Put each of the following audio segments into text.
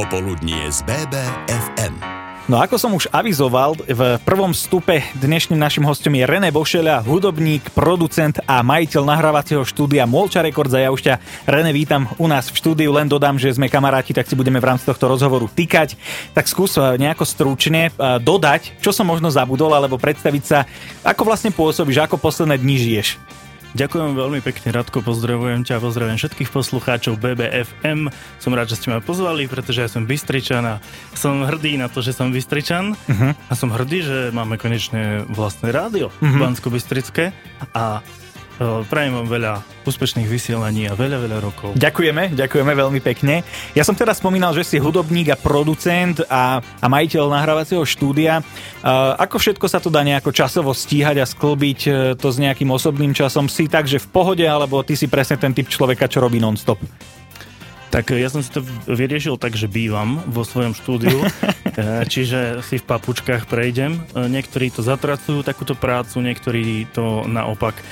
Popoludnie z BBFM. No ako som už avizoval, v prvom stupe dnešným našim hostom je René Bošeľa, hudobník, producent a majiteľ nahrávacieho štúdia Molča Records a Jaušťa. René, vítam u nás v štúdiu, len dodám, že sme kamaráti, tak si budeme v rámci tohto rozhovoru týkať. Tak skús eh, nejako stručne eh, dodať, čo som možno zabudol, alebo predstaviť sa, ako vlastne pôsobíš, ako posledné dni žiješ. Ďakujem veľmi pekne, Radko, pozdravujem ťa, pozdravujem všetkých poslucháčov BBFM. Som rád, že ste ma pozvali, pretože ja som Bystričan a som hrdý na to, že som Bystričan uh-huh. a som hrdý, že máme konečne vlastné rádio uh-huh. Bansko-Bystrické a Prajem vám veľa úspešných vysielaní a veľa, veľa rokov. Ďakujeme, ďakujeme veľmi pekne. Ja som teraz spomínal, že si hudobník a producent a, a majiteľ nahrávacieho štúdia. Uh, ako všetko sa to dá nejako časovo stíhať a sklbiť uh, to s nejakým osobným časom? Si tak, že v pohode, alebo ty si presne ten typ človeka, čo robí non-stop? Tak ja som si to vyriešil tak, že bývam vo svojom štúdiu, čiže si v papučkách prejdem. Niektorí to zatracujú, takúto prácu, niektorí to naopak e,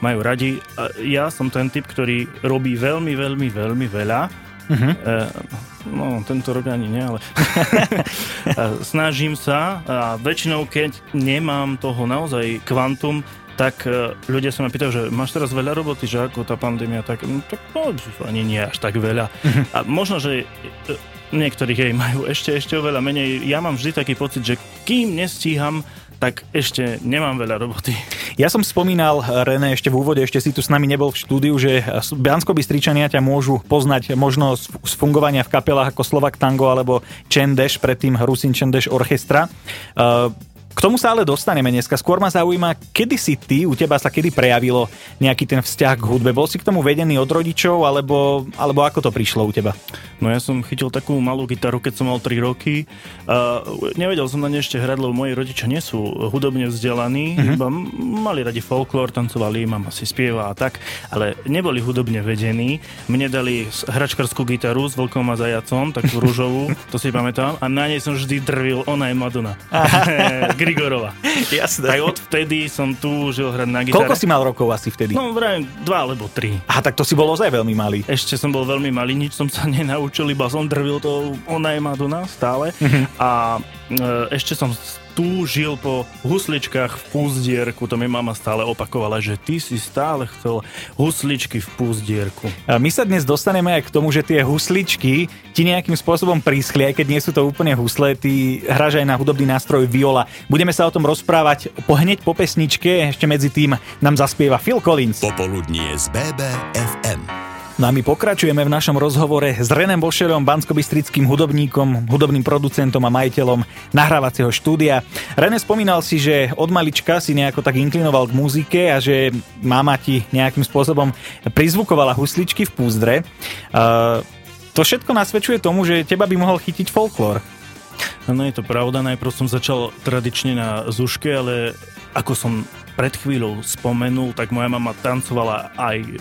majú radi. Ja som ten typ, ktorý robí veľmi, veľmi, veľmi veľa. Uh-huh. E, no, tento rok ani nie, ale snažím sa a väčšinou, keď nemám toho naozaj kvantum, tak e, ľudia sa ma pýtajú, že máš teraz veľa roboty, že ako tá pandémia, tak, no, tak no, ani nie až tak veľa. Uh-huh. A možno, že e, niektorých jej majú ešte, ešte oveľa menej. Ja mám vždy taký pocit, že kým nestíham tak ešte nemám veľa roboty. Ja som spomínal, René, ešte v úvode, ešte si tu s nami nebol v štúdiu, že bansko bystričania ťa môžu poznať možno z fungovania v kapelách ako Slovak Tango alebo Čendeš, predtým Rusin Čendeš Orchestra. Uh, k tomu sa ale dostaneme dneska. Skôr ma zaujíma, kedy si ty, u teba sa kedy prejavilo nejaký ten vzťah k hudbe? Bol si k tomu vedený od rodičov, alebo, alebo ako to prišlo u teba? No ja som chytil takú malú gitaru, keď som mal 3 roky. Uh, nevedel som na ne ešte hrať, lebo moji rodičia nie sú hudobne vzdelaní, uh-huh. iba mali radi folklór, tancovali, mama si spieva a tak, ale neboli hudobne vedení. Mne dali hračkarskú gitaru s vlkom a zajacom, takú rúžovú, to si pamätám, a na nej som vždy drvil, ona je Madonna. Grigorova. Jasné. Aj odvtedy som tu žil hrať na gitare. Koľko si mal rokov asi vtedy? No, vrajím, dva alebo tri. A tak to si bol ozaj veľmi malý. Ešte som bol veľmi malý, nič som sa nenaučil, iba som drvil to ona je Madonna stále. Mm-hmm. A e, ešte som túžil po husličkách v púzdierku. To mi mama stále opakovala, že ty si stále chcel husličky v púzdierku. A my sa dnes dostaneme aj k tomu, že tie husličky ti nejakým spôsobom prískli, aj keď nie sú to úplne husle, ty hráš aj na hudobný nástroj viola. Budeme sa o tom rozprávať po hneď po pesničke, ešte medzi tým nám zaspieva Phil Collins. Popoludnie z BBFM. No a my pokračujeme v našom rozhovore s Renem Bošerom, banskobistrickým hudobníkom, hudobným producentom a majiteľom nahrávacieho štúdia. René spomínal si, že od malička si nejako tak inklinoval k muzike a že máma ti nejakým spôsobom prizvukovala husličky v púzdre. Uh, to všetko nasvedčuje tomu, že teba by mohol chytiť folklór. No je to pravda, najprv som začal tradične na zuške, ale ako som pred chvíľou spomenul, tak moja mama tancovala aj e,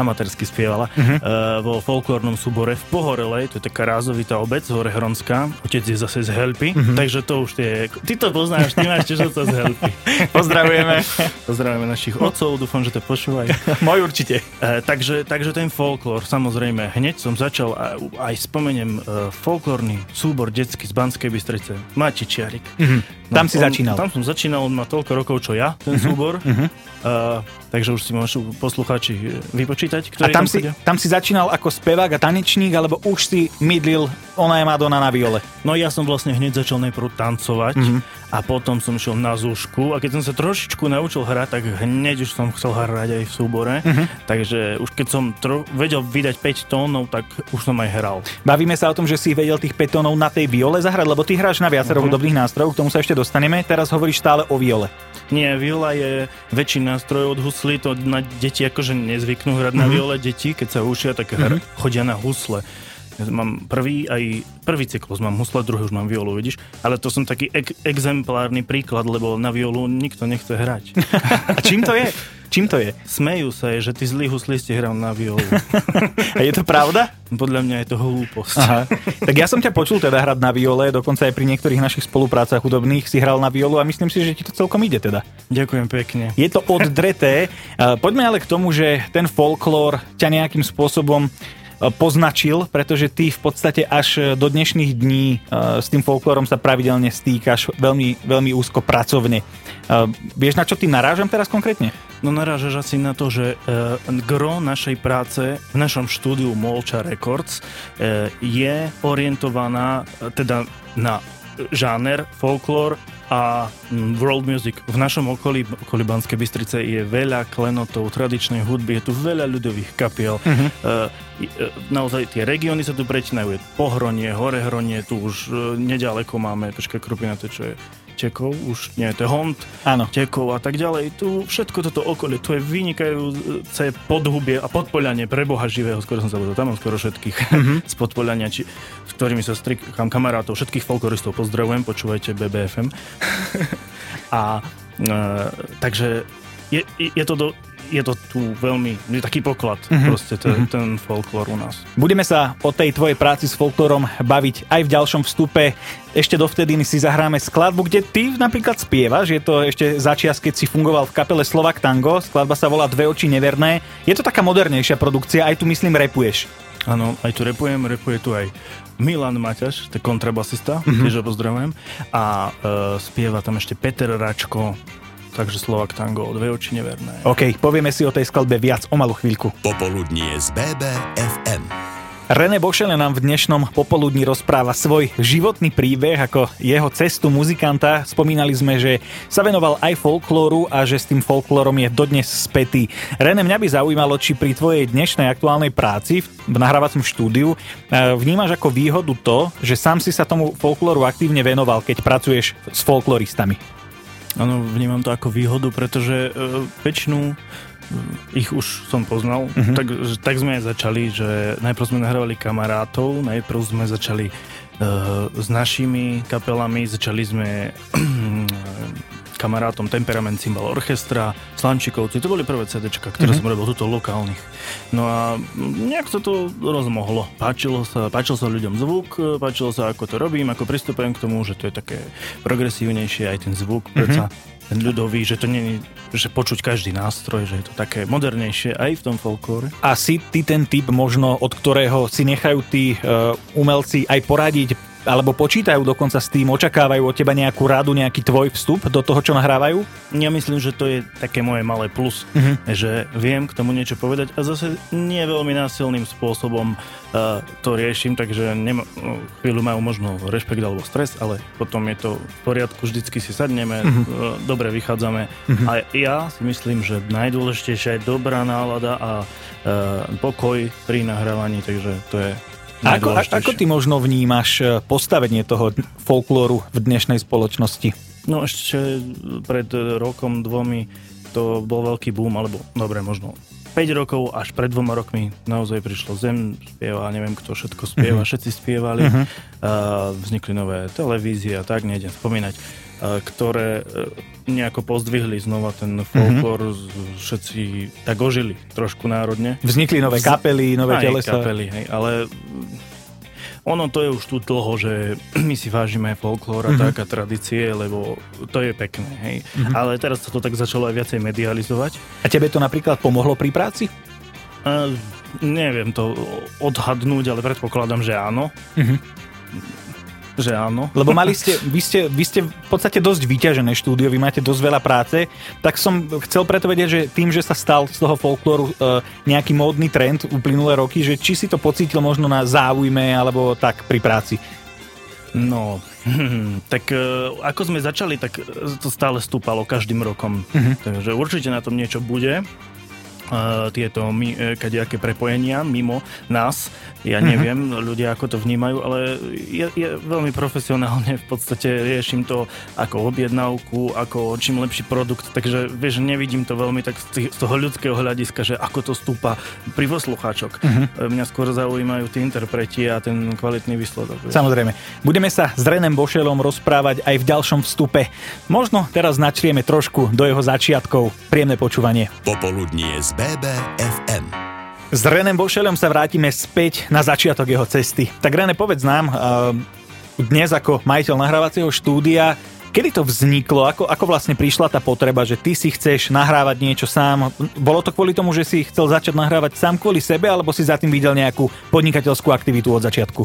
amatérsky spievala uh-huh. e, vo folklórnom súbore v Pohorelej, to je taká rázovitá obec, hore Hronská. Otec je zase z Helpy, uh-huh. takže to už je... Ty to poznáš, ty máš tiež z Helpy. Pozdravujeme. Pozdravujeme našich otcov, dúfam, že to počúvajú. Môj určite. E, takže, takže ten folklór, samozrejme, hneď som začal aj, aj spomeniem e, folklórny súbor detský z Banskej Bystrice, Matičiarik. Uh-huh. No, tam si on, začínal. Tam som začínal, on má toľko rokov, čo ja, ten uh-huh. súbor. Uh-huh. Uh, takže už si môžu poslucháči vypočítať, ktorý a tam, tam si, tam si začínal ako spevák a tanečník, alebo už si mydlil Ona je Madonna na viole? No ja som vlastne hneď začal najprv tancovať uh-huh. a potom som šiel na zúšku a keď som sa trošičku naučil hrať, tak hneď už som chcel hrať aj v súbore. Uh-huh. Takže už keď som tro- vedel vydať 5 tónov, tak už som aj hral. Bavíme sa o tom, že si vedel tých 5 tónov na tej viole zahrať, lebo ty hráš na viacero uh-huh. hudobných nástrojov, k tomu sa ešte dostaneme. Teraz hovoríš stále o viole. Nie, viola je väčší nástroj od husly, to na deti akože nezvyknú hrať mm-hmm. na mhm. viole. Deti, keď sa učia, tak mm-hmm. chodia na husle. Ja mám prvý, aj prvý cyklus mám husle, druhý už mám violu, vidíš? Ale to som taký ek- exemplárny príklad, lebo na violu nikto nechce hrať. A čím to je? Čím to je? Smejú sa, je, že tí zlí huslisti hrajú na violu. A je to pravda? Podľa mňa je to hlúposť. Aha. Tak ja som ťa počul teda hrať na viole, dokonca aj pri niektorých našich spoluprácach hudobných si hral na violu a myslím si, že ti to celkom ide teda. Ďakujem pekne. Je to oddreté. Poďme ale k tomu, že ten folklór ťa nejakým spôsobom poznačil, pretože ty v podstate až do dnešných dní s tým folklórom sa pravidelne stýkaš veľmi, veľmi úzko pracovne. Vieš, na čo tým narážam teraz konkrétne? No narážaš asi na to, že uh, gro našej práce v našom štúdiu Molča Records je orientovaná teda na žáner, folklór a world music. V našom okolí, okolí Banskej Bystrice je veľa klenotov tradičnej hudby, je tu veľa ľudových kapiel. Uh-huh. Uh, naozaj tie regióny sa tu pretinajú. Je Pohronie, Horehronie, tu už nedaleko máme, počkaj, Krupina, to čo je Tekov, už nie, to je Hont, Áno. Tekov a tak ďalej. Tu všetko toto okolie, tu je vynikajúce podhubie a podpoľanie pre Boha živého, skoro som sa budol, tam mám skoro všetkých mm-hmm. z podpoľania, či, s ktorými sa strikám kamarátov, všetkých folkloristov pozdravujem, počúvajte BBFM. a e, takže je, je to do, je to tu veľmi, je taký poklad, mm-hmm. proste to, mm-hmm. ten folklór u nás. Budeme sa o tej tvojej práci s folklórom baviť aj v ďalšom vstupe. Ešte dovtedy si zahráme skladbu, kde ty napríklad spievaš, je to ešte začias, keď si fungoval v kapele Slovak Tango, skladba sa volá Dve oči neverné. Je to taká modernejšia produkcia, aj tu myslím repuješ. Áno, aj tu repujem, repuje tu aj Milan Maťaš, to kontrabasista, mm-hmm. tiež ho pozdravujem. A e, spieva tam ešte Peter Račko, takže Slovak Tango, dve oči neverné. OK, povieme si o tej skladbe viac o malú chvíľku. Popoludnie z BBFM. René Bošele nám v dnešnom popoludní rozpráva svoj životný príbeh ako jeho cestu muzikanta. Spomínali sme, že sa venoval aj folklóru a že s tým folklórom je dodnes spätý. René, mňa by zaujímalo, či pri tvojej dnešnej aktuálnej práci v nahrávacom štúdiu eh, vnímaš ako výhodu to, že sám si sa tomu folklóru aktívne venoval, keď pracuješ s folkloristami. Áno, vnímam to ako výhodu, pretože e, väčšinu e, ich už som poznal, uh-huh. tak, tak sme aj začali, že najprv sme nahrávali kamarátov, najprv sme začali uh, s našimi kapelami, začali sme kamarátom Temperament Cymbal Orchestra, Slančikovci, to boli prvé CD, ktoré mm-hmm. som robil tuto lokálnych. No a nejak sa to rozmohlo. Páčilo sa, páčil sa ľuďom zvuk, páčilo sa, ako to robím, ako pristupujem k tomu, že to je také progresívnejšie aj ten zvuk, mm-hmm. predsa ten ľudový, že to nie že počuť každý nástroj, že je to také modernejšie aj v tom folklóre. A si ty ten typ možno, od ktorého si nechajú tí uh, umelci aj poradiť, alebo počítajú dokonca s tým, očakávajú od teba nejakú radu, nejaký tvoj vstup do toho, čo nahrávajú? Ja myslím, že to je také moje malé plus, uh-huh. že viem k tomu niečo povedať a zase nie veľmi násilným spôsobom uh, to riešim, takže nema, no, chvíľu majú možno rešpekt alebo stres, ale potom je to v poriadku, vždycky si sadneme, uh-huh. uh, dobre vychádzame uh-huh. a ja si myslím, že najdôležitejšia je dobrá nálada a uh, pokoj pri nahrávaní, takže to je ako, ako ty možno vnímaš e, postavenie toho folklóru v dnešnej spoločnosti? No ešte pred rokom, dvomi to bol veľký boom, alebo dobre, možno 5 rokov až pred dvoma rokmi naozaj prišlo Zem, spieva, neviem kto všetko spieva, uh-huh. všetci spievali, uh-huh. uh, vznikli nové televízie a tak, nejdem spomínať, ktoré uh, nejako pozdvihli znova ten folklór, uh-huh. všetci tak ožili trošku národne. Vznikli nové kapely, nové telesa. kapely, hej, ale ono to je už tu dlho, že my si vážime folklór a mm-hmm. tak a tradície, lebo to je pekné, hej. Mm-hmm. Ale teraz sa to tak začalo aj viacej medializovať. A tebe to napríklad pomohlo pri práci? Uh, neviem to odhadnúť, ale predpokladám, že áno. Mm-hmm že áno. Lebo mali ste, vy ste, vy ste v podstate dosť vyťažené štúdio, vy máte dosť veľa práce, tak som chcel preto vedieť, že tým, že sa stal z toho folklóru uh, nejaký módny trend uplynulé roky, že či si to pocítil možno na záujme alebo tak pri práci. No, tak uh, ako sme začali, tak to stále stúpalo každým rokom. Uh-huh. Takže určite na tom niečo bude tieto my, e, kadejaké prepojenia mimo nás. Ja mhm. neviem, mm-hmm. ľudia ako to vnímajú, ale je, je veľmi profesionálne v podstate riešim to ako objednávku, ako čím lepší produkt, takže vieš, nevidím to veľmi tak z toho ľudského hľadiska, že ako to stúpa pri poslucháčok. Mm-hmm. Mňa skôr zaujímajú tí interpreti a ten kvalitný výsledok. Vieš. Samozrejme. Budeme sa s Renem Bošelom rozprávať aj v ďalšom vstupe. Možno teraz načrieme trošku do jeho začiatkov. Príjemné počúvanie. Popoludnie z BBFM. S Renem Bošelom sa vrátime späť na začiatok jeho cesty. Tak René, povedz nám, dnes ako majiteľ nahrávacieho štúdia, Kedy to vzniklo? Ako, ako vlastne prišla tá potreba, že ty si chceš nahrávať niečo sám? Bolo to kvôli tomu, že si chcel začať nahrávať sám kvôli sebe, alebo si za tým videl nejakú podnikateľskú aktivitu od začiatku?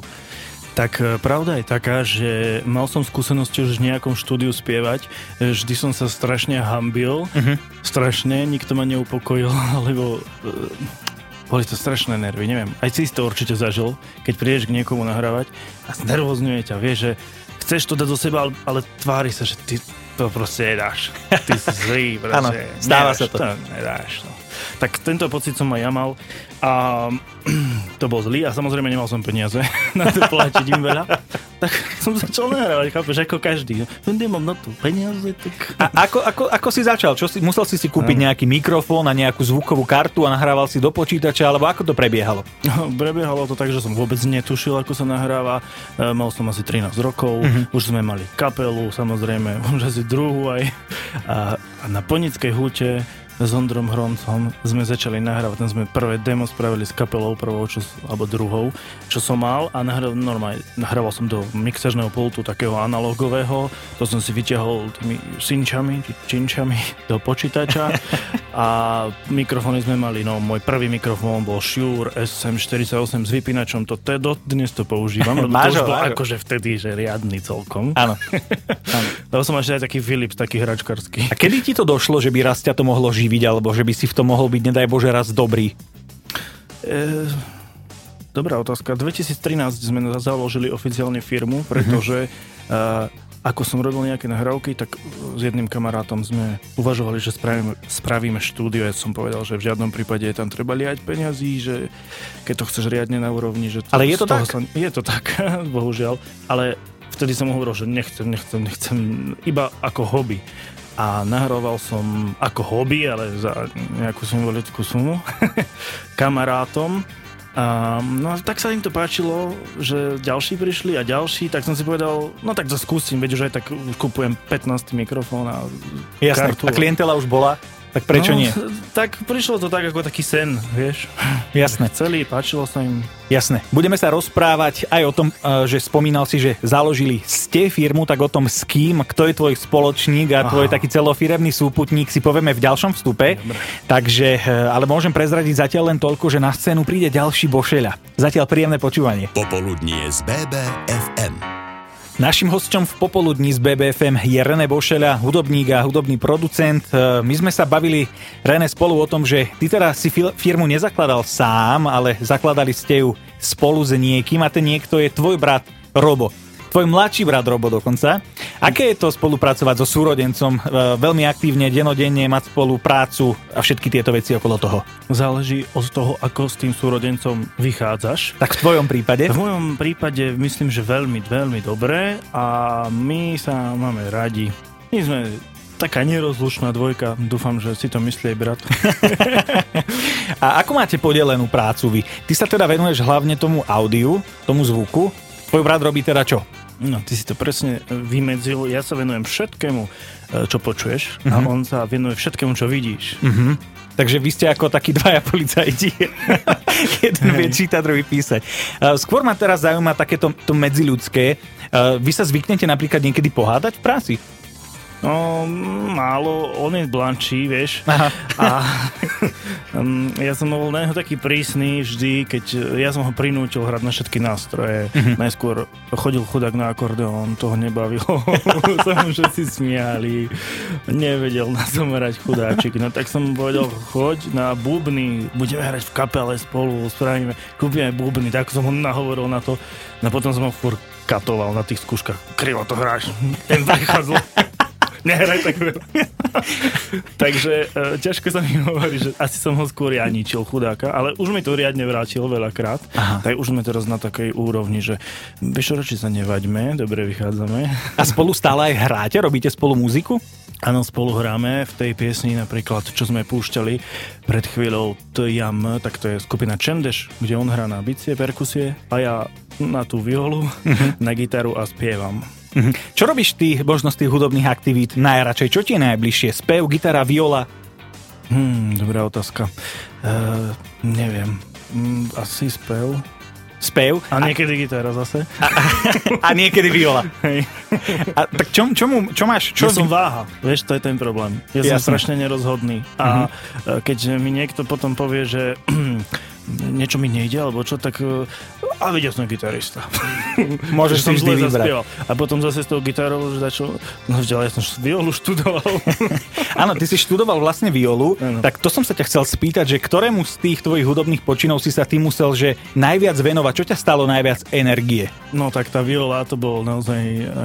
Tak e, pravda je taká, že mal som skúsenosti už v nejakom štúdiu spievať. E, Vždy som sa strašne hambil. Uh-huh. Strašne, nikto ma neupokojil, lebo e, boli to strašné nervy, neviem. Aj si to určite zažil, keď prídeš k niekomu nahrávať a znervozňuje ťa, vieš, že chceš to dať do seba, ale, ale tvári sa, že ty to proste nedáš. Ty si zlý, proste. Áno, stáva nedáš, sa to. to nedáš, no. Tak tento pocit som aj ja mal a to bol zlý a samozrejme nemal som peniaze na to platiť im veľa. Tak som začal nahrávať, chápeš, ako každý. No, nemám na to peniaze, tak... A ako, ako, ako si začal? Čo si, musel si si kúpiť nejaký mikrofón a nejakú zvukovú kartu a nahrával si do počítača, alebo ako to prebiehalo? No, prebiehalo to tak, že som vôbec netušil, ako sa nahráva. E, mal som asi 13 rokov, uh-huh. už sme mali kapelu, samozrejme, už asi druhú aj. A, a na Ponickej húte s Ondrom Hroncom sme začali nahrávať, tam sme prvé demo spravili s kapelou prvou, čo, alebo druhou, čo som mal a nahrával, normálne, nahrával som do mixažného pultu takého analogového, to som si vyťahol tými synčami, či činčami do počítača a mikrofóny sme mali, no môj prvý mikrofón bol Shure SM48 s vypínačom, to, to dnes to používam, lebo to už bol akože vtedy, že riadny celkom. Áno. Lebo som ešte aj taký Philips, taký hračkarský. A kedy ti to došlo, že by raz ťa to mohlo žiť? Živiť, alebo že by si v tom mohol byť, nedaj Bože, raz dobrý? E, dobrá otázka. 2013 sme založili oficiálne firmu, pretože uh-huh. uh, ako som robil nejaké nahrávky, tak s jedným kamarátom sme uvažovali, že spravíme, spravíme štúdio. Ja som povedal, že v žiadnom prípade je tam treba liať peňazí, že keď to chceš riadne na úrovni, že... To, Ale je to tak? Sa, je to tak, bohužiaľ. Ale vtedy som hovoril, že nechcem, nechcem, nechcem, iba ako hobby a nahrával som ako hobby, ale za nejakú symbolickú sumu kamarátom. A, no tak sa im to páčilo, že ďalší prišli a ďalší, tak som si povedal, no tak to skúsim, veď už aj tak kupujem 15 mikrofón a Jasné, kartu. a klientela už bola? Tak prečo no, nie? Tak prišlo to tak ako taký sen, vieš. Jasné. Chceli, páčilo sa im. Jasné. Budeme sa rozprávať aj o tom, e, že spomínal si, že založili ste firmu, tak o tom s kým, kto je tvoj spoločník a Aha. tvoj taký celofiremný súputník si povieme v ďalšom vstupe. Dobre. Takže, e, ale môžem prezradiť zatiaľ len toľko, že na scénu príde ďalší Bošeľa. Zatiaľ príjemné počúvanie. Popoludnie z BBFM. Našim hosťom v popoludní z BBFM je René Bošeľa, hudobník a hudobný producent. E, my sme sa bavili, René, spolu o tom, že ty teda si firmu nezakladal sám, ale zakladali ste ju spolu s niekým a ten niekto je tvoj brat Robo tvoj mladší brat Robo dokonca. Aké je to spolupracovať so súrodencom, e, veľmi aktívne, denodenne mať spoluprácu a všetky tieto veci okolo toho? Záleží od toho, ako s tým súrodencom vychádzaš. Tak v tvojom prípade? V mojom prípade myslím, že veľmi, veľmi dobré a my sa máme radi. My sme taká nerozlučná dvojka. Dúfam, že si to myslí aj brat. a ako máte podelenú prácu vy? Ty sa teda venuješ hlavne tomu audiu, tomu zvuku. Tvoj brat robí teda čo? No, ty si to presne vymedzil. Ja sa venujem všetkému, e, čo počuješ uh-huh. a mhm. on sa venuje všetkému, čo vidíš. Uh-huh. Takže vy ste ako takí dvaja policajti. Jeden vie čítať, druhý písať. E, skôr ma teraz zaujíma takéto to medziľudské. E, vy sa zvyknete napríklad niekedy pohádať v práci? No, málo, on je blančí, vieš. Aha. A um, ja som bol na neho taký prísny vždy, keď ja som ho prinútil hrať na všetky nástroje. Uh-huh. Najskôr chodil chudák na akordeón, toho nebavilo. sa mu všetci smiali. Nevedel na tom hrať chudáčik. No tak som povedal, choď na bubny, budeme hrať v kapele spolu, spravíme, kúpime bubny. Tak som ho nahovoril na to. No potom som ho furt katoval na tých skúškach. Krivo to hráš. Ten prechádzal. Nehraj tak veľa. Takže uh, ťažko sa mi hovorí, že asi som ho skôr ja ničil chudáka, ale už mi to riadne vrátil veľakrát. Aha. Tak už sme teraz na takej úrovni, že vieš, radšej sa nevaďme, dobre vychádzame. A spolu stále aj hráte? Robíte spolu muziku? Áno, spolu hráme v tej piesni napríklad, čo sme púšťali pred chvíľou TJAM, tak to je skupina Čendeš, kde on hrá na bicie, perkusie a ja na tú violu, uh-huh. na gitaru a spievam. Uh-huh. Čo robíš ty, možno z tých hudobných aktivít najradšej? Čo ti je najbližšie? Spev, gitara, viola? Hmm, dobrá otázka. Uh, neviem. Mm, asi spev. spev. A niekedy gitara zase. A, a niekedy viola. Hej. A, tak čo, čomu, čo máš? Čo ja som váha, vieš, to je ten problém. Ja som Jasné. strašne nerozhodný. A uh-huh. keď mi niekto potom povie, že niečo mi nejde, alebo čo, tak uh, a videl som gitarista. Môžeš Že si vždy vybrať. A potom zase s tou gitarou, že dačo, no ďalej, ja som violu študoval. Áno, ty si študoval vlastne violu, Áno. tak to som sa ťa chcel spýtať, že ktorému z tých tvojich hudobných počinov si sa ty musel, že najviac venovať? Čo ťa stalo najviac energie? No tak tá viola, to bolo naozaj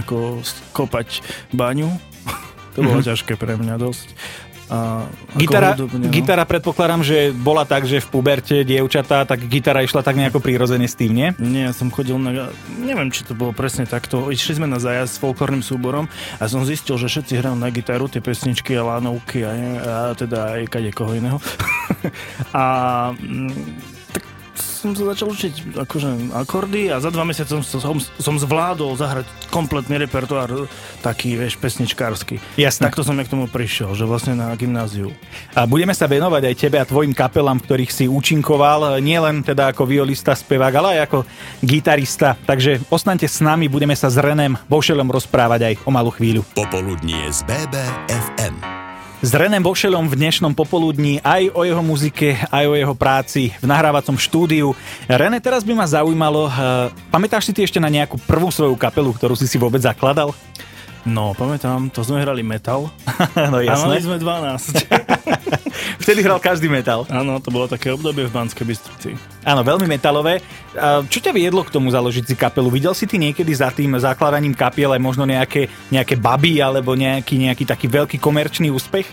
ako kopať baňu. To bolo ťažké pre mňa dosť. A Gitara, hudobne, no. gitara predpokladám, že bola tak, že v puberte dievčatá, tak gitara išla tak nejako prirodzene s tým, nie? Nie, ja som chodil na... Neviem, či to bolo presne takto. Išli sme na zájazd s folklórnym súborom a som zistil, že všetci hrajú na gitaru tie pesničky a lánovky a, a teda aj kade koho iného. a mm, som sa začal učiť akože akordy a za dva mesiace som, som, som zvládol zahrať kompletný repertoár taký, vieš, pesničkársky. Jasné. Takto som ja k tomu prišiel, že vlastne na gymnáziu. A budeme sa venovať aj tebe a tvojim kapelám, v ktorých si účinkoval, nielen teda ako violista, spevák, ale aj ako gitarista. Takže ostaňte s nami, budeme sa s Renem Bošelom rozprávať aj o malú chvíľu. Popoludnie z BBFM. S Renem Bošelom v dnešnom popoludní aj o jeho muzike, aj o jeho práci v nahrávacom štúdiu. René, teraz by ma zaujímalo, uh, pamätáš si ty ešte na nejakú prvú svoju kapelu, ktorú si si vôbec zakladal? No, pamätám, to sme hrali metal no a mali jasné. sme 12. Vtedy hral každý metal. Áno, to bolo také obdobie v Banskej Bystrici. Áno, veľmi metalové. Čo ťa viedlo k tomu založiť si kapelu? Videl si ty niekedy za tým zakladaním kapiel aj možno nejaké, nejaké baby alebo nejaký, nejaký taký veľký komerčný úspech?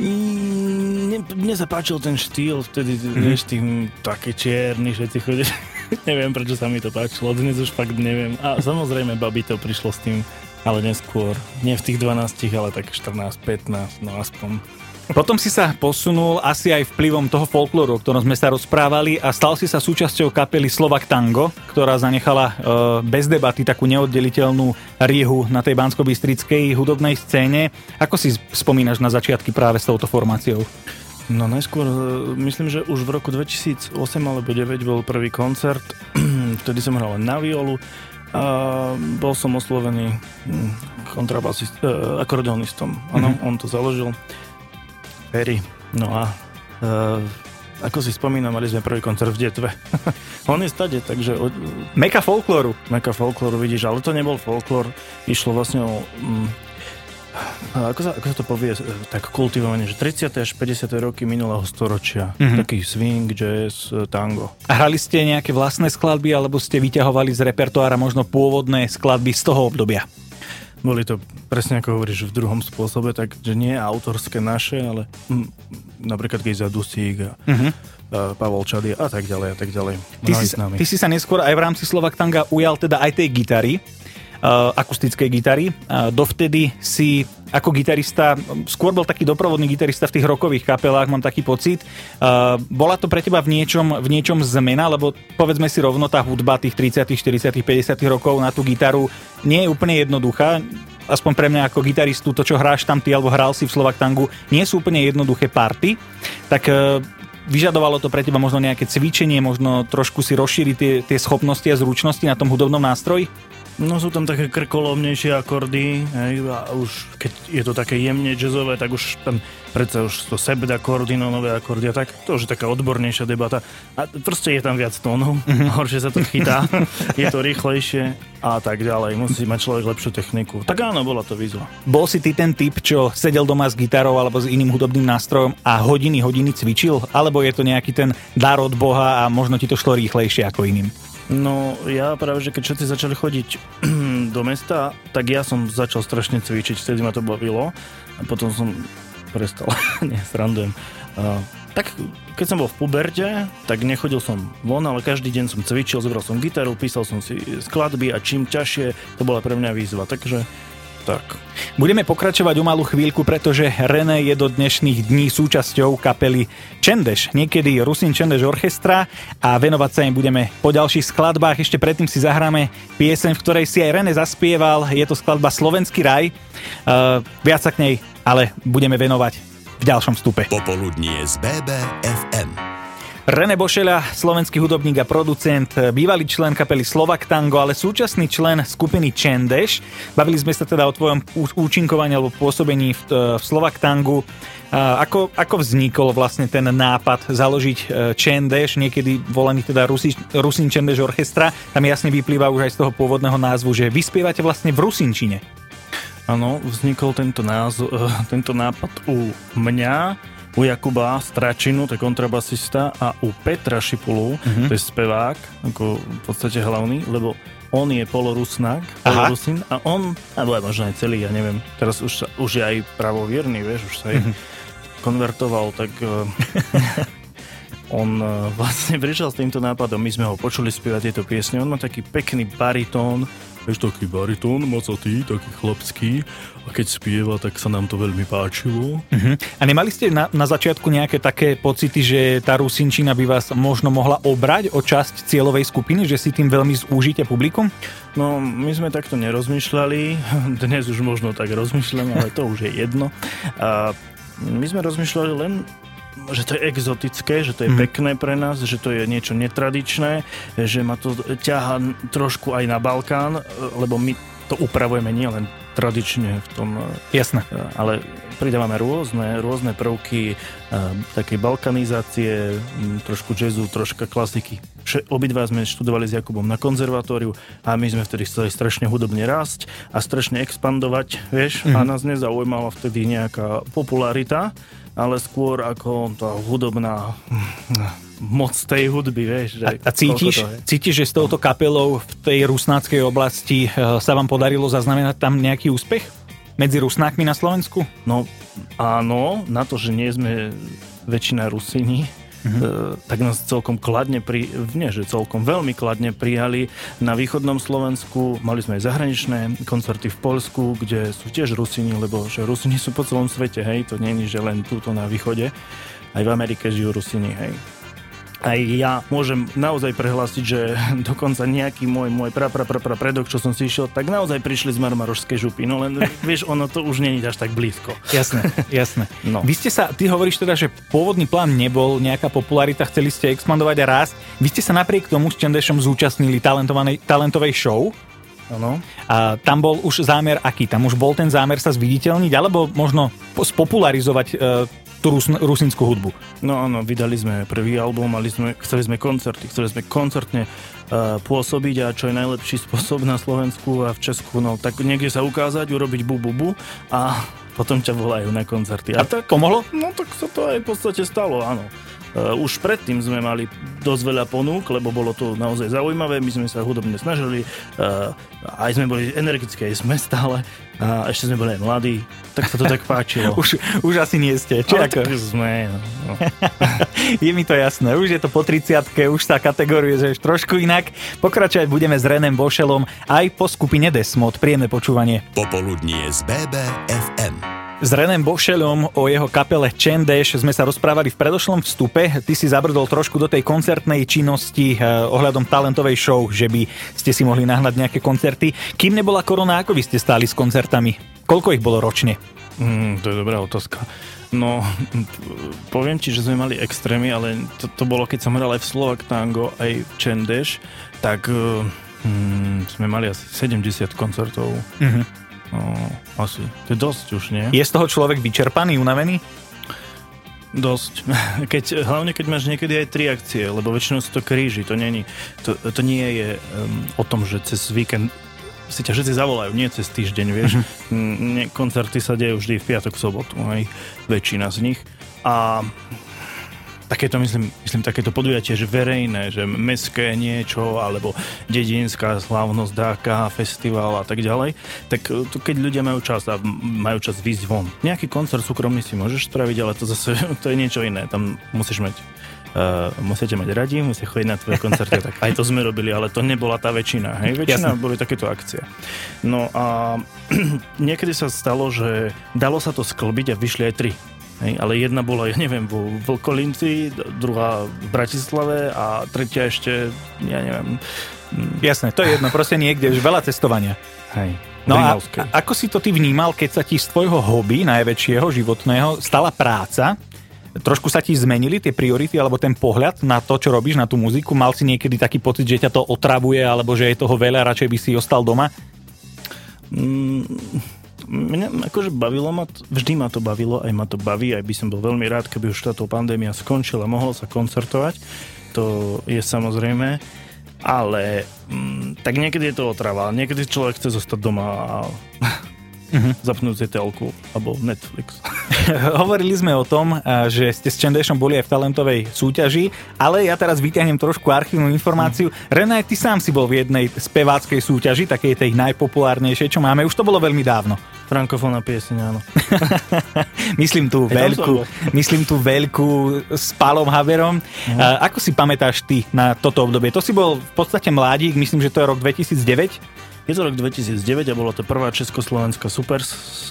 Mm, Mne, mne sa páčil ten štýl, vtedy, mm-hmm. vieš, tým také čierny, všetci chodia. neviem, prečo sa mi to páčilo, dnes už fakt neviem. A samozrejme, babi to prišlo s tým, ale neskôr. Nie v tých 12, ale tak 14, 15, no aspoň. Potom si sa posunul asi aj vplyvom toho folklóru, o ktorom sme sa rozprávali a stal si sa súčasťou kapely Slovak Tango, ktorá zanechala e, bez debaty takú neoddeliteľnú riehu na tej bansko hudobnej scéne. Ako si spomínaš na začiatky práve s touto formáciou? No najskôr, e, myslím, že už v roku 2008 alebo 2009 bol prvý koncert, vtedy som hral na violu a bol som oslovený mm, kontrabasist, uh, akordeonistom. Áno, mm-hmm. on to založil. Perry. No a uh, ako si spomínam, mali sme prvý koncert v Detve. on je stade, takže od, Meka folklóru. meka folklóru vidíš, ale to nebol folklór, išlo vlastne o... Mm, ako sa, ako sa to povie, e, tak kultivovanie, že 30. až 50. roky minulého storočia. Mhm. Mm-hmm. Taký swing, jazz, e, tango. A hrali ste nejaké vlastné skladby alebo ste vyťahovali z repertoára možno pôvodné skladby z toho obdobia? Boli to presne ako hovoríš v druhom spôsobe, takže nie autorské naše, ale mm, napríklad Gejza Dusík a Mhm. uh, Pavol Čady a tak ďalej a tak ďalej. Ty si, ty si sa neskôr aj v rámci Slovak Tanga ujal teda aj tej gitary, akustickej gitary. Uh, dovtedy si ako gitarista, skôr bol taký doprovodný gitarista v tých rokových kapelách, mám taký pocit. Uh, bola to pre teba v niečom, v niečom zmena, lebo povedzme si rovno, tá hudba tých 30., 40., 50. rokov na tú gitaru nie je úplne jednoduchá. Aspoň pre mňa ako gitaristu, to čo hráš tam ty alebo hral si v Slovak Tangu, nie sú úplne jednoduché party. Tak vyžadovalo to pre teba možno nejaké cvičenie, možno trošku si rozšíriť tie, tie schopnosti a zručnosti na tom hudobnom nástroji? No sú tam také krkolomnejšie akordy, hej, a už keď je to také jemne jazzové, tak už tam predsa už to sebdakordy, no nové akordy a tak, to už je taká odbornejšia debata. A proste je tam viac tónov, mm-hmm. horšie sa to chytá, je to rýchlejšie a tak ďalej. Musí mať človek lepšiu techniku. Tak áno, bola to výzva. Bol si ty ten typ, čo sedel doma s gitarou alebo s iným hudobným nástrojom a hodiny, hodiny cvičil? Alebo je to nejaký ten dar od Boha a možno ti to šlo rýchlejšie ako iným? No ja práve, že keď všetci začali chodiť do mesta, tak ja som začal strašne cvičiť, vtedy ma to bavilo a potom som prestal, nie, srandujem. Uh, tak keď som bol v puberte, tak nechodil som von, ale každý deň som cvičil, zobral som gitaru, písal som si skladby a čím ťažšie, to bola pre mňa výzva. Takže tak. Budeme pokračovať o malú chvíľku, pretože René je do dnešných dní súčasťou kapely Čendeš, niekedy Rusin Čendeš Orchestra a venovať sa im budeme po ďalších skladbách. Ešte predtým si zahráme pieseň, v ktorej si aj René zaspieval. Je to skladba Slovenský raj. Uh, viac sa k nej ale budeme venovať v ďalšom vstupe. Popoludnie z BBFM. René Bošeľa, slovenský hudobník a producent, bývalý člen kapely Slovak Tango, ale súčasný člen skupiny Čendeš. Bavili sme sa teda o tvojom účinkovaní alebo pôsobení v, v Slovak Tangu. Ako, ako vznikol vlastne ten nápad založiť e, Čendeš, niekedy volaný teda Rusi, Rusin Čendeš Orchestra? Tam jasne vyplýva už aj z toho pôvodného názvu, že vyspievate vlastne v Rusinčine. Áno, vznikol tento, názv, e, tento nápad u mňa, u Jakuba Stračinu, to je kontrabasista, a u Petra Šipulu, mm-hmm. to je spevák, ako v podstate hlavný, lebo on je polorusnák, polorusin, a on, alebo aj možno aj celý, ja neviem, teraz už, už je aj pravovierný, vieš, už sa aj mm-hmm. konvertoval, tak uh, on uh, vlastne prišiel s týmto nápadom, my sme ho počuli spievať tieto piesne, on má taký pekný baritón, vieš, taký baritón, mocotý, taký chlapský a keď spieva, tak sa nám to veľmi páčilo. Uh-huh. A nemali ste na, na začiatku nejaké také pocity, že tá Rusinčina by vás možno mohla obrať o časť cieľovej skupiny, že si tým veľmi zúžite publikum? No, my sme takto nerozmýšľali, dnes už možno tak rozmýšľame, ale to už je jedno. A my sme rozmýšľali len že to je exotické, že to je mm. pekné pre nás, že to je niečo netradičné, že ma to ťaha trošku aj na Balkán, lebo my to upravujeme nielen tradične v tom... Jasné. Ale pridávame rôzne, rôzne prvky takej balkanizácie, trošku jazzu, troška klasiky. Obidva sme študovali s Jakubom na konzervatóriu a my sme vtedy chceli strašne hudobne rásť a strašne expandovať, vieš, mm. a mhm. nás nezaujímala vtedy nejaká popularita, ale skôr ako tá hudobná moc tej hudby, vieš. Že a, a cítiš, cítiš, že s touto kapelou v tej rusnáckej oblasti eh, sa vám podarilo zaznamenať tam nejaký úspech? Medzi rusnákmi na Slovensku? No áno, na to, že nie sme väčšina Rusini, mm-hmm. tak nás celkom kladne, pri, nie že celkom, veľmi kladne prijali na východnom Slovensku. Mali sme aj zahraničné koncerty v Polsku, kde sú tiež Rusini, lebo že Rusini sú po celom svete, hej, to je, že len túto na východe. Aj v Amerike žijú Rusini, hej aj ja môžem naozaj prehlásiť, že dokonca nejaký môj, môj pra, pra, pra, pra predok, čo som si išiel, tak naozaj prišli z Marmarošskej župy. No len, vieš, ono to už není až tak blízko. Jasné, jasné. No. Vy ste sa, ty hovoríš teda, že pôvodný plán nebol nejaká popularita, chceli ste expandovať a rásť. Vy ste sa napriek tomu s Čendešom zúčastnili talentovej show, Ano. A tam bol už zámer aký? Tam už bol ten zámer sa zviditeľniť, alebo možno spopularizovať e, tú rus, rusinskú hudbu. No áno, vydali sme prvý album, mali sme, chceli sme koncerty, chceli sme koncertne uh, pôsobiť a čo je najlepší spôsob na Slovensku a v Česku, no tak niekde sa ukázať, urobiť bu, bu, bu a potom ťa volajú na koncerty. A, a tak pomohlo? No tak sa to aj v podstate stalo, áno. Uh, už predtým sme mali dosť veľa ponúk, lebo bolo to naozaj zaujímavé, my sme sa hudobne snažili, uh, aj sme boli energické, aj sme stále, a ešte sme boli aj mladí, tak sa to tak páčilo. už, už asi nie ste, či Ale ako? sme, no. je mi to jasné, už je to po 30 už sa kategoruje, že trošku inak. Pokračovať budeme s Renem Bošelom aj po skupine Desmod. Príjemné počúvanie. Popoludnie z BBFM. S Renem Bošelom o jeho kapele Čendeš sme sa rozprávali v predošlom vstupe. Ty si zabrdol trošku do tej koncertnej činnosti eh, ohľadom talentovej show, že by ste si mohli nahnať nejaké koncerty. Kým nebola korona, ako vy ste stáli s koncertami? Koľko ich bolo ročne? Mm, to je dobrá otázka. No, poviem ti, že sme mali extrémy, ale to, to bolo, keď som hral aj v Slovak Tango, aj v Čendeš, tak mm, sme mali asi 70 koncertov. Mm-hmm No, asi. To je dosť už, nie? Je z toho človek vyčerpaný, unavený? Dosť. Keď, hlavne keď máš niekedy aj tri akcie, lebo väčšinou sú to kríži. To, nie, to, to nie je um, o tom, že cez víkend si ťa všetci zavolajú, nie cez týždeň, vieš. Mm-hmm. Koncerty sa dejú vždy v piatok, v sobotu, aj väčšina z nich. A takéto, myslím, myslím, takéto podujatie, že verejné, že meské niečo, alebo dedinská slávnosť, dáka, festival a tak ďalej, tak e, to, keď ľudia majú čas a majú čas výjsť von. Nejaký koncert súkromný si môžeš spraviť, ale to zase to je niečo iné. Tam musíš mať Uh, musíte mať radi, musíte chodiť na tvoje koncerty, tak aj to sme robili, ale to nebola tá väčšina, hej, väčšina Jasne. boli takéto akcie. No a niekedy sa stalo, že dalo sa to sklbiť a vyšli aj tri Hej, ale jedna bola, ja neviem, vo Vlkolinci, druhá v Bratislave a tretia ešte, ja neviem. Jasné, to je jedno, proste niekde, už veľa cestovania. Hej. No a, a ako si to ty vnímal, keď sa ti z tvojho hobby, najväčšieho životného, stala práca Trošku sa ti zmenili tie priority alebo ten pohľad na to, čo robíš, na tú muziku? Mal si niekedy taký pocit, že ťa to otravuje alebo že je toho veľa, radšej by si ostal doma? Mm, mňa akože bavilo ma, vždy ma to bavilo, aj ma to baví, aj by som bol veľmi rád, keby už táto pandémia skončila, mohol sa koncertovať, to je samozrejme, ale mm, tak niekedy je to otrava, niekedy človek chce zostať doma a uh-huh. zapnúť si telku alebo Netflix. Hovorili sme o tom, že ste s Čendešom boli aj v talentovej súťaži, ale ja teraz vyťahnem trošku archívnu informáciu. Uh-huh. René, ty sám si bol v jednej speváckej súťaži, takej tej najpopulárnejšej, čo máme. Už to bolo veľmi dávno. Frankofónna pieseň, áno. myslím tú veľkú, myslím tú veľkú s Pálom Haverom. Uh-huh. Ako si pamätáš ty na toto obdobie? To si bol v podstate mladík, myslím, že to je rok 2009. Je to rok 2009 a bola to prvá československá super,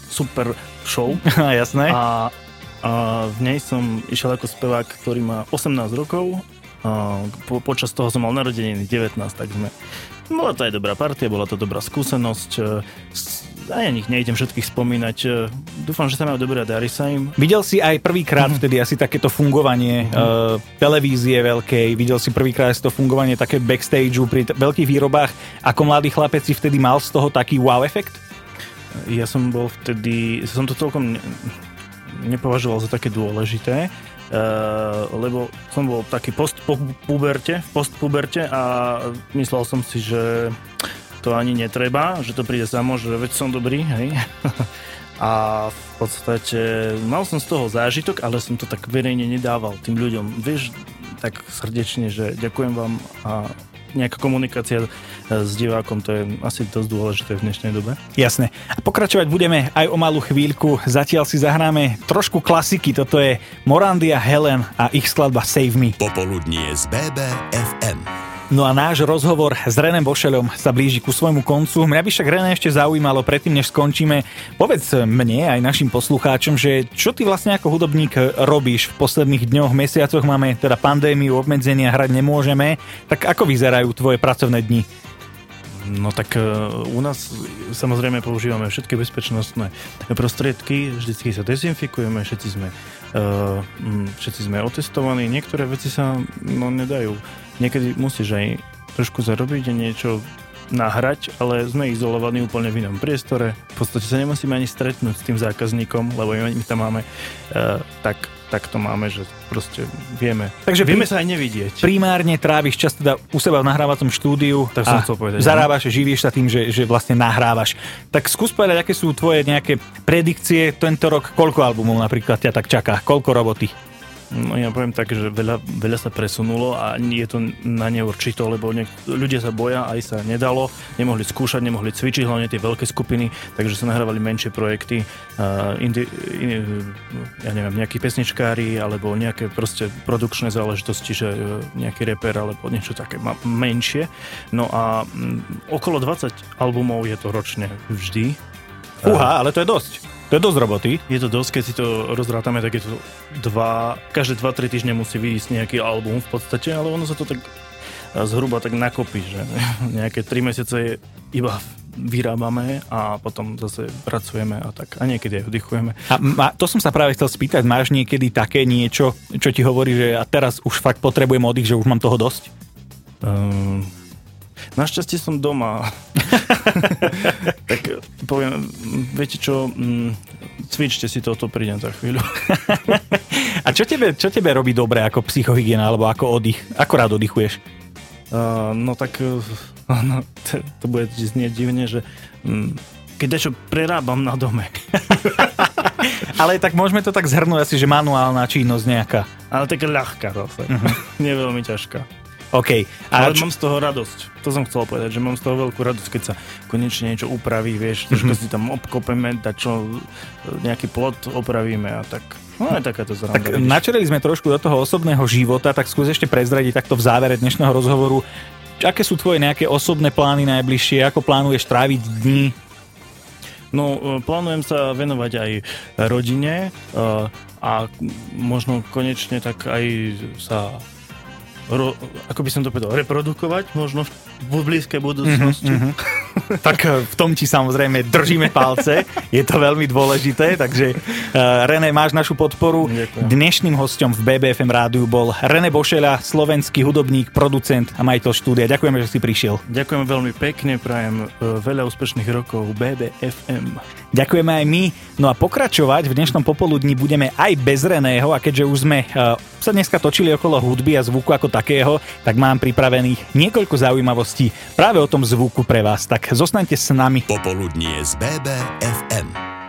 super show. Jasné. A, a v nej som išiel ako spevák, ktorý má 18 rokov. A po, počas toho som mal narodeniny 19, tak sme... Bola to aj dobrá partia, bola to dobrá skúsenosť a ja nich nejdem všetkých spomínať. E, dúfam, že sa majú dobré a darí sa im. Videl si aj prvýkrát mm-hmm. vtedy asi takéto fungovanie mm-hmm. televízie veľkej, videl si prvýkrát to fungovanie také backstageu pri t- veľkých výrobách. Ako mladý chlapec si vtedy mal z toho taký wow efekt? Ja som bol vtedy, som to celkom ne, nepovažoval za také dôležité, Uh, lebo som bol taký post po puberte, v postpuberte a myslel som si, že to ani netreba, že to príde samo, že veď som dobrý, hej. A v podstate mal som z toho zážitok, ale som to tak verejne nedával tým ľuďom. Vieš, tak srdečne, že ďakujem vám a nejaká komunikácia s divákom, to je asi dosť dôležité v dnešnej dobe. Jasné. A pokračovať budeme aj o malú chvíľku. Zatiaľ si zahráme trošku klasiky. Toto je Morandia Helen a ich skladba Save Me. Popoludnie z BBFM. No a náš rozhovor s Renem Bošelom sa blíži ku svojmu koncu. Mňa by však René ešte zaujímalo, predtým než skončíme, povedz mne aj našim poslucháčom, že čo ty vlastne ako hudobník robíš v posledných dňoch, mesiacoch, máme teda pandémiu, obmedzenia, hrať nemôžeme, tak ako vyzerajú tvoje pracovné dni? No tak e, u nás samozrejme používame všetky bezpečnostné prostriedky, vždycky sa dezinfikujeme, všetci sme, uh, všetci sme otestovaní, niektoré veci sa no, nedajú niekedy musíš aj trošku zarobiť a niečo nahrať, ale sme izolovaní úplne v inom priestore. V podstate sa nemusíme ani stretnúť s tým zákazníkom, lebo my tam máme uh, tak, tak to máme, že proste vieme. Takže vieme sa aj nevidieť. Primárne tráviš čas teda u seba v nahrávacom štúdiu tak som chcel povedať, zarábaš, ne? živíš sa tým, že, že vlastne nahrávaš. Tak skús povedať, aké sú tvoje nejaké predikcie tento rok, koľko albumov napríklad ťa tak čaká, koľko roboty? No ja poviem tak, že veľa, veľa sa presunulo a je to na neurčito, lebo niek- ľudia sa boja, aj sa nedalo, nemohli skúšať, nemohli cvičiť, hlavne tie veľké skupiny, takže sa nahrávali menšie projekty, uh, indi, in, ja neviem, nejakí pesničkári alebo nejaké proste produkčné záležitosti, že uh, nejaký reper alebo niečo také ma- menšie. No a um, okolo 20 albumov je to ročne vždy. Fúha, ale to je dosť. To je dosť roboty. Je to dosť, keď si to rozrátame, tak je to dva, každé 2-3 týždne musí vyjsť nejaký album v podstate, ale ono sa to tak zhruba tak nakopí, že nejaké 3 mesiace iba vyrábame a potom zase pracujeme a tak. A niekedy aj oddychujeme. A ma, to som sa práve chcel spýtať, máš niekedy také niečo, čo ti hovorí, že a teraz už fakt potrebujem oddych, že už mám toho dosť? Um, Našťastie som doma. tak poviem, viete čo, mm, cvičte si toto, prídem za chvíľu. A čo tebe, čo tebe robí dobre ako psychohygiena alebo ako oddych? Ako rád oddychuješ? Uh, no tak uh, to, to bude znieť divne, že um, keď niečo prerábam na dome. Ale tak môžeme to tak zhrnúť asi, že manuálna činnosť nejaká. Ale taká ľahká zase. Uh-huh. Nie veľmi ťažká. OK. Ale čo... mám z toho radosť. To som chcel povedať, že mám z toho veľkú radosť, keď sa konečne niečo upraví, vieš, trošku mm-hmm. si tam obkopeme, čo, nejaký plot opravíme a tak. No je takáto zranda. Tak načereli sme trošku do toho osobného života, tak skús ešte prezradiť takto v závere dnešného rozhovoru. Aké sú tvoje nejaké osobné plány najbližšie? Ako plánuješ tráviť dní? No, e, plánujem sa venovať aj rodine e, a možno konečne tak aj sa ro, ako by som to povedal, reprodukovať možno v blízkej budúcnosti. Mm-hmm, mm-hmm. Tak eh, v tom ti samozrejme držíme palce, je to veľmi dôležité, takže uh, René, máš našu podporu. Ďakujem. Dnešným hostom v BBFM rádiu bol René Bošela, slovenský hudobník, producent a majiteľ štúdia. Ďakujeme, že si prišiel. Ďakujem veľmi pekne, prajem uh, veľa úspešných rokov BBFM. Ďakujeme aj my. No a pokračovať v dnešnom popoludní budeme aj bez Reného a keďže už sme uh, sa dneska točili okolo hudby a zvuku ako takého, tak mám pripravených niekoľko zaujímavostí práve o tom zvuku pre vás. Tak zostaňte s nami. Popoludnie z BBFM.